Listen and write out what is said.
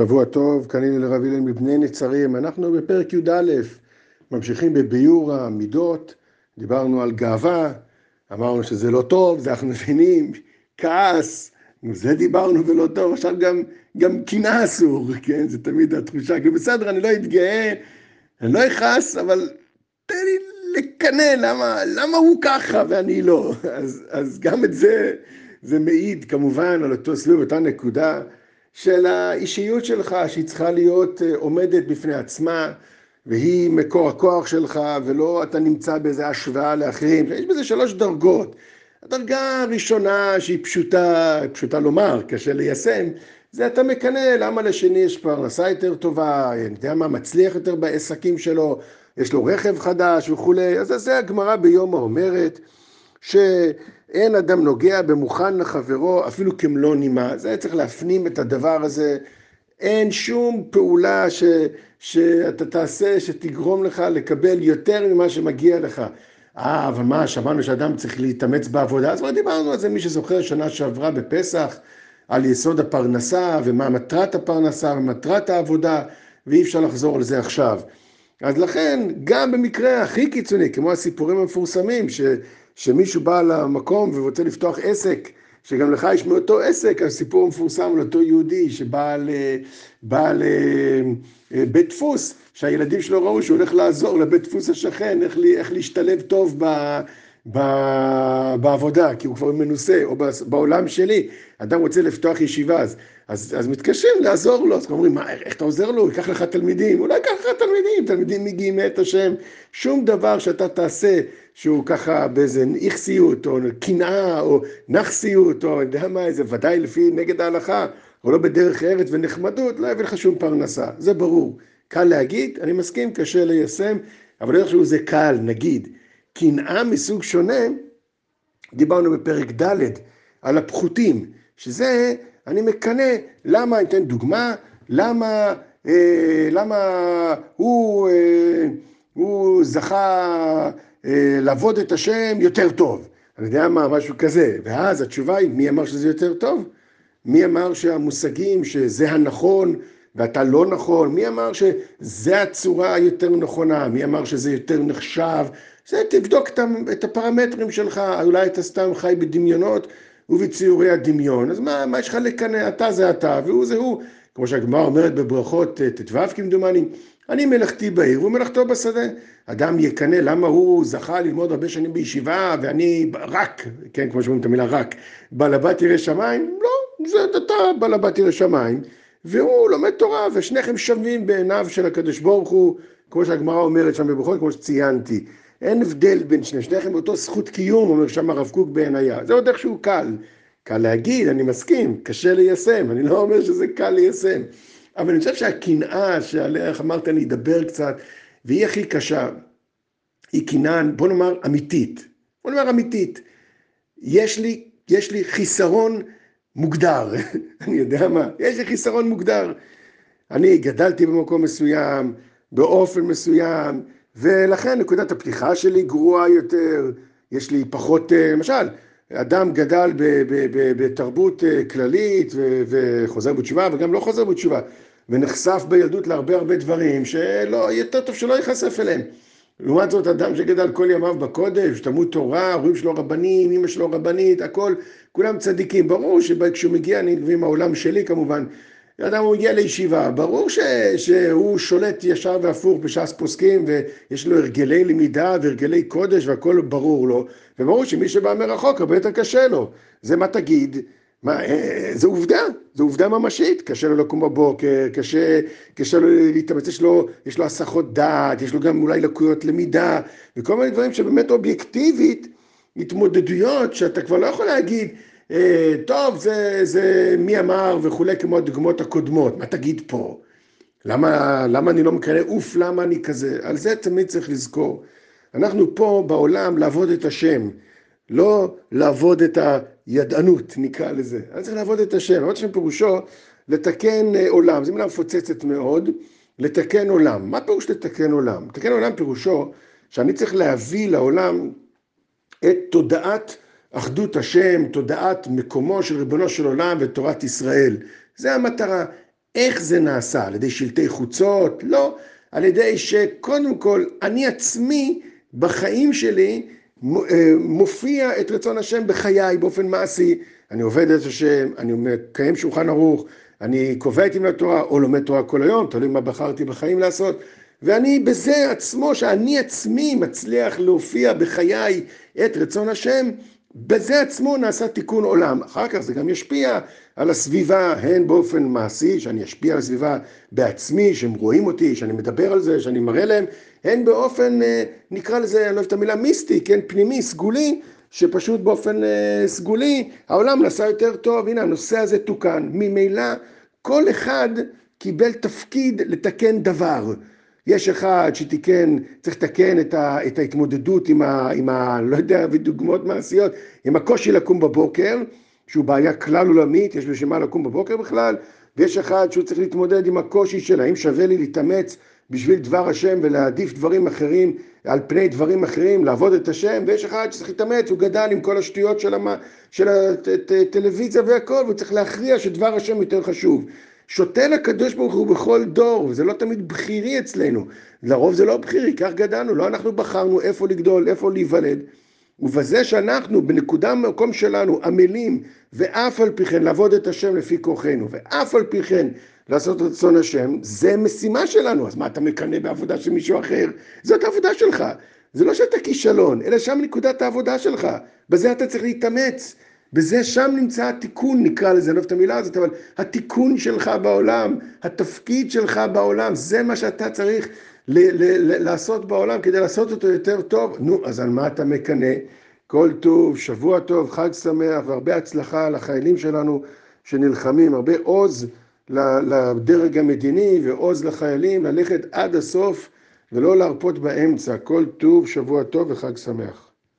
שבוע טוב, כאן הנה לרב הלל מבני נצרים, אנחנו בפרק י"א, ממשיכים בביאור המידות, דיברנו על גאווה, אמרנו שזה לא טוב, זה אנחנו מבינים, כעס, זה דיברנו ולא טוב, עכשיו גם, גם קנאה אסור, כן, זה תמיד התחושה, כי בסדר, אני לא אתגאה, אני לא אכעס, אבל תן לי לקנא, למה, למה הוא ככה ואני לא, אז, אז גם את זה, זה מעיד כמובן על אותו סביב, אותה נקודה. של האישיות שלך, שהיא צריכה להיות אה, עומדת בפני עצמה, והיא מקור הכוח שלך, ולא אתה נמצא באיזה השוואה לאחרים. יש בזה שלוש דרגות. הדרגה הראשונה שהיא פשוטה, פשוטה לומר, קשה ליישם, זה אתה מקנא למה לשני יש פרנסה יותר טובה, אני יודע מה, מצליח יותר בעסקים שלו, יש לו רכב חדש וכולי, אז זה הגמרא ביומא אומרת, ש... אין אדם נוגע במוכן לחברו אפילו כמלוא נימה. זה צריך להפנים את הדבר הזה. אין שום פעולה ש, שאתה תעשה שתגרום לך לקבל יותר ממה שמגיע לך. אה, אבל מה, שמענו שאדם צריך להתאמץ בעבודה, אז כבר דיברנו על זה, מי שזוכר שנה שעברה בפסח, על יסוד הפרנסה ומה מטרת הפרנסה ומטרת העבודה, ואי אפשר לחזור על זה עכשיו. אז לכן, גם במקרה הכי קיצוני, כמו הסיפורים המפורסמים, ש... שמישהו בא למקום ורוצה לפתוח עסק, שגם לך יש מאותו עסק, הסיפור המפורסם על אותו יהודי שבא לבית דפוס, שהילדים שלו ראו שהוא הולך לעזור לבית דפוס השכן, איך, איך להשתלב טוב ב... בעבודה, כי הוא כבר מנוסה, או בעולם שלי, אדם רוצה לפתוח ישיבה, אז, אז, אז מתקשרים לעזור לו, אז אומרים, מה, איך אתה עוזר לו? ייקח לך תלמידים, אולי ייקח לך תלמידים, תלמידים מגיעים מאת השם, שום דבר שאתה תעשה שהוא ככה באיזה איכסיות, או קנאה, או נכסיות, או אני יודע מה, איזה ודאי לפי נגד ההלכה, או לא בדרך ארץ ונחמדות, לא יביא לך שום פרנסה, זה ברור. קל להגיד, אני מסכים, קשה ליישם, אבל איכשהו זה קל, נגיד. קנאה מסוג שונה, דיברנו בפרק ד' על הפחותים, שזה, אני מקנא, למה, אני אתן דוגמה, למה, אה, למה הוא, אה, הוא זכה אה, לעבוד את השם יותר טוב, אני יודע מה, משהו כזה, ואז התשובה היא, מי אמר שזה יותר טוב? מי אמר שהמושגים שזה הנכון ואתה לא נכון? מי אמר שזה הצורה היותר נכונה? מי אמר שזה יותר נחשב? זה תבדוק את הפרמטרים שלך, אולי אתה סתם חי בדמיונות ובציורי הדמיון, אז מה, מה יש לך לקנא? אתה זה אתה והוא זה הוא. כמו שהגמרא אומרת בברכות אה, ט"ו כמדומני, אני מלאכתי בעיר והוא מלאכתו בשדה. אדם יקנא למה הוא זכה ללמוד הרבה שנים בישיבה ואני רק, כן, כמו שאומרים את המילה רק, בעל הבת ירא שמיים? לא, זה אתה בעל הבת ירא שמיים, והוא לומד תורה ושניכם שווים בעיניו של הקדוש ברוך הוא, כמו שהגמרא אומרת שם בברכות, כמו שציינתי. אין הבדל בין שני, שניכם באותו זכות קיום, אומר שם הרב קוק בעינייה. זה עוד איכשהו קל. קל להגיד, אני מסכים, קשה ליישם, אני לא אומר שזה קל ליישם. אבל אני חושב שהקנאה שעליה, איך אמרת, אני אדבר קצת, והיא הכי קשה, היא קנאה, בוא נאמר, אמיתית. בוא נאמר אמיתית. יש לי, יש לי חיסרון מוגדר, אני יודע מה, יש לי חיסרון מוגדר. אני גדלתי במקום מסוים, באופן מסוים, ולכן נקודת הפתיחה שלי גרועה יותר, יש לי פחות, אה, למשל, אדם גדל בתרבות אה, כללית וחוזר בתשובה וגם לא חוזר בתשובה ונחשף בילדות להרבה הרבה דברים שלא, יותר טוב שלא ייחשף אליהם. לעומת זאת, אדם שגדל כל ימיו בקודש, תלמוד תורה, ההורים שלו רבנים, אמא שלו רבנית, הכל, כולם צדיקים. ברור שכשהוא מגיע, אני מבין מהעולם שלי כמובן, אדם הוא מגיע לישיבה, ברור ש, שהוא שולט ישר והפוך בש"ס פוסקים ויש לו הרגלי למידה והרגלי קודש והכל ברור לו, וברור שמי שבא מרחוק הרבה יותר קשה לו. זה מה תגיד? מה, אה, זה עובדה, זו עובדה ממשית, קשה לו לקום בבוקר, קשה, קשה לו להתאמץ, יש לו, יש לו הסחות דעת, יש לו גם אולי לקויות למידה, וכל מיני דברים שבאמת אובייקטיבית, התמודדויות שאתה כבר לא יכול להגיד, אה, טוב, זה, זה מי אמר וכולי, כמו הדוגמאות הקודמות, מה תגיד פה? למה, למה אני לא מקנא? אוף, למה אני כזה? על זה תמיד צריך לזכור. אנחנו פה בעולם לעבוד את השם, לא לעבוד את הידענות, נקרא לזה. אני צריך לעבוד את השם. לעבוד השם פירושו לתקן אה, עולם. זו מילה מפוצצת מאוד, לתקן עולם. מה פירוש לתקן עולם? לתקן עולם פירושו שאני צריך להביא לעולם את תודעת אחדות השם, תודעת מקומו של ריבונו של עולם ותורת ישראל. זה המטרה. איך זה נעשה? על ידי שלטי חוצות? לא. על ידי שקודם כל אני עצמי בחיים שלי מופיע את רצון השם בחיי באופן מעשי. אני עובד את השם, אני מקיים שולחן ערוך, אני קובע את ימי התורה או לומד תורה כל היום, תלוי מה בחרתי בחיים לעשות. ואני בזה עצמו, שאני עצמי מצליח להופיע בחיי את רצון השם, בזה עצמו נעשה תיקון עולם. אחר כך זה גם ישפיע על הסביבה, הן באופן מעשי, שאני אשפיע על הסביבה בעצמי, שהם רואים אותי, שאני מדבר על זה, שאני מראה להם, הן באופן, אה, נקרא לזה, אני לא אוהב את המילה מיסטי, כן, פנימי, סגולי, שפשוט באופן אה, סגולי העולם נעשה יותר טוב, הנה הנושא הזה תוקן. ממילא כל אחד קיבל תפקיד לתקן דבר. יש אחד שתיקן, צריך לתקן את, ה, את ההתמודדות עם ה, עם ה... לא יודע, בדוגמאות מעשיות, עם הקושי לקום בבוקר, שהוא בעיה כלל עולמית, יש בשביל מה לקום בבוקר בכלל, ויש אחד שהוא צריך להתמודד עם הקושי של האם שווה לי להתאמץ בשביל דבר השם ולהעדיף דברים אחרים על פני דברים אחרים, לעבוד את השם, ויש אחד שצריך להתאמץ, הוא גדל עם כל השטויות של, המ... של הטלוויזיה והכל, והוא צריך להכריע שדבר השם יותר חשוב. שותל הקדוש ברוך הוא בכל דור, וזה לא תמיד בכירי אצלנו. לרוב זה לא בכירי, כך גדלנו, לא אנחנו בחרנו איפה לגדול, איפה להיוולד. ובזה שאנחנו בנקודה במקום שלנו עמלים ואף על פי כן לעבוד את השם לפי כוחנו ואף על פי כן לעשות רצון השם, זה משימה שלנו. אז מה אתה מקנא בעבודה של מישהו אחר? זאת העבודה שלך. זה לא שאתה כישלון, אלא שם נקודת העבודה שלך. בזה אתה צריך להתאמץ. בזה שם נמצא התיקון, נקרא לזה, אני לא אוהב את המילה הזאת, אבל התיקון שלך בעולם, התפקיד שלך בעולם, זה מה שאתה צריך ל- ל- ל- לעשות בעולם כדי לעשות אותו יותר טוב. נו, אז על מה אתה מקנא? כל טוב, שבוע טוב, חג שמח והרבה הצלחה לחיילים שלנו שנלחמים, הרבה עוז לדרג המדיני ועוז לחיילים ללכת עד הסוף ולא להרפות באמצע. כל טוב, שבוע טוב וחג שמח.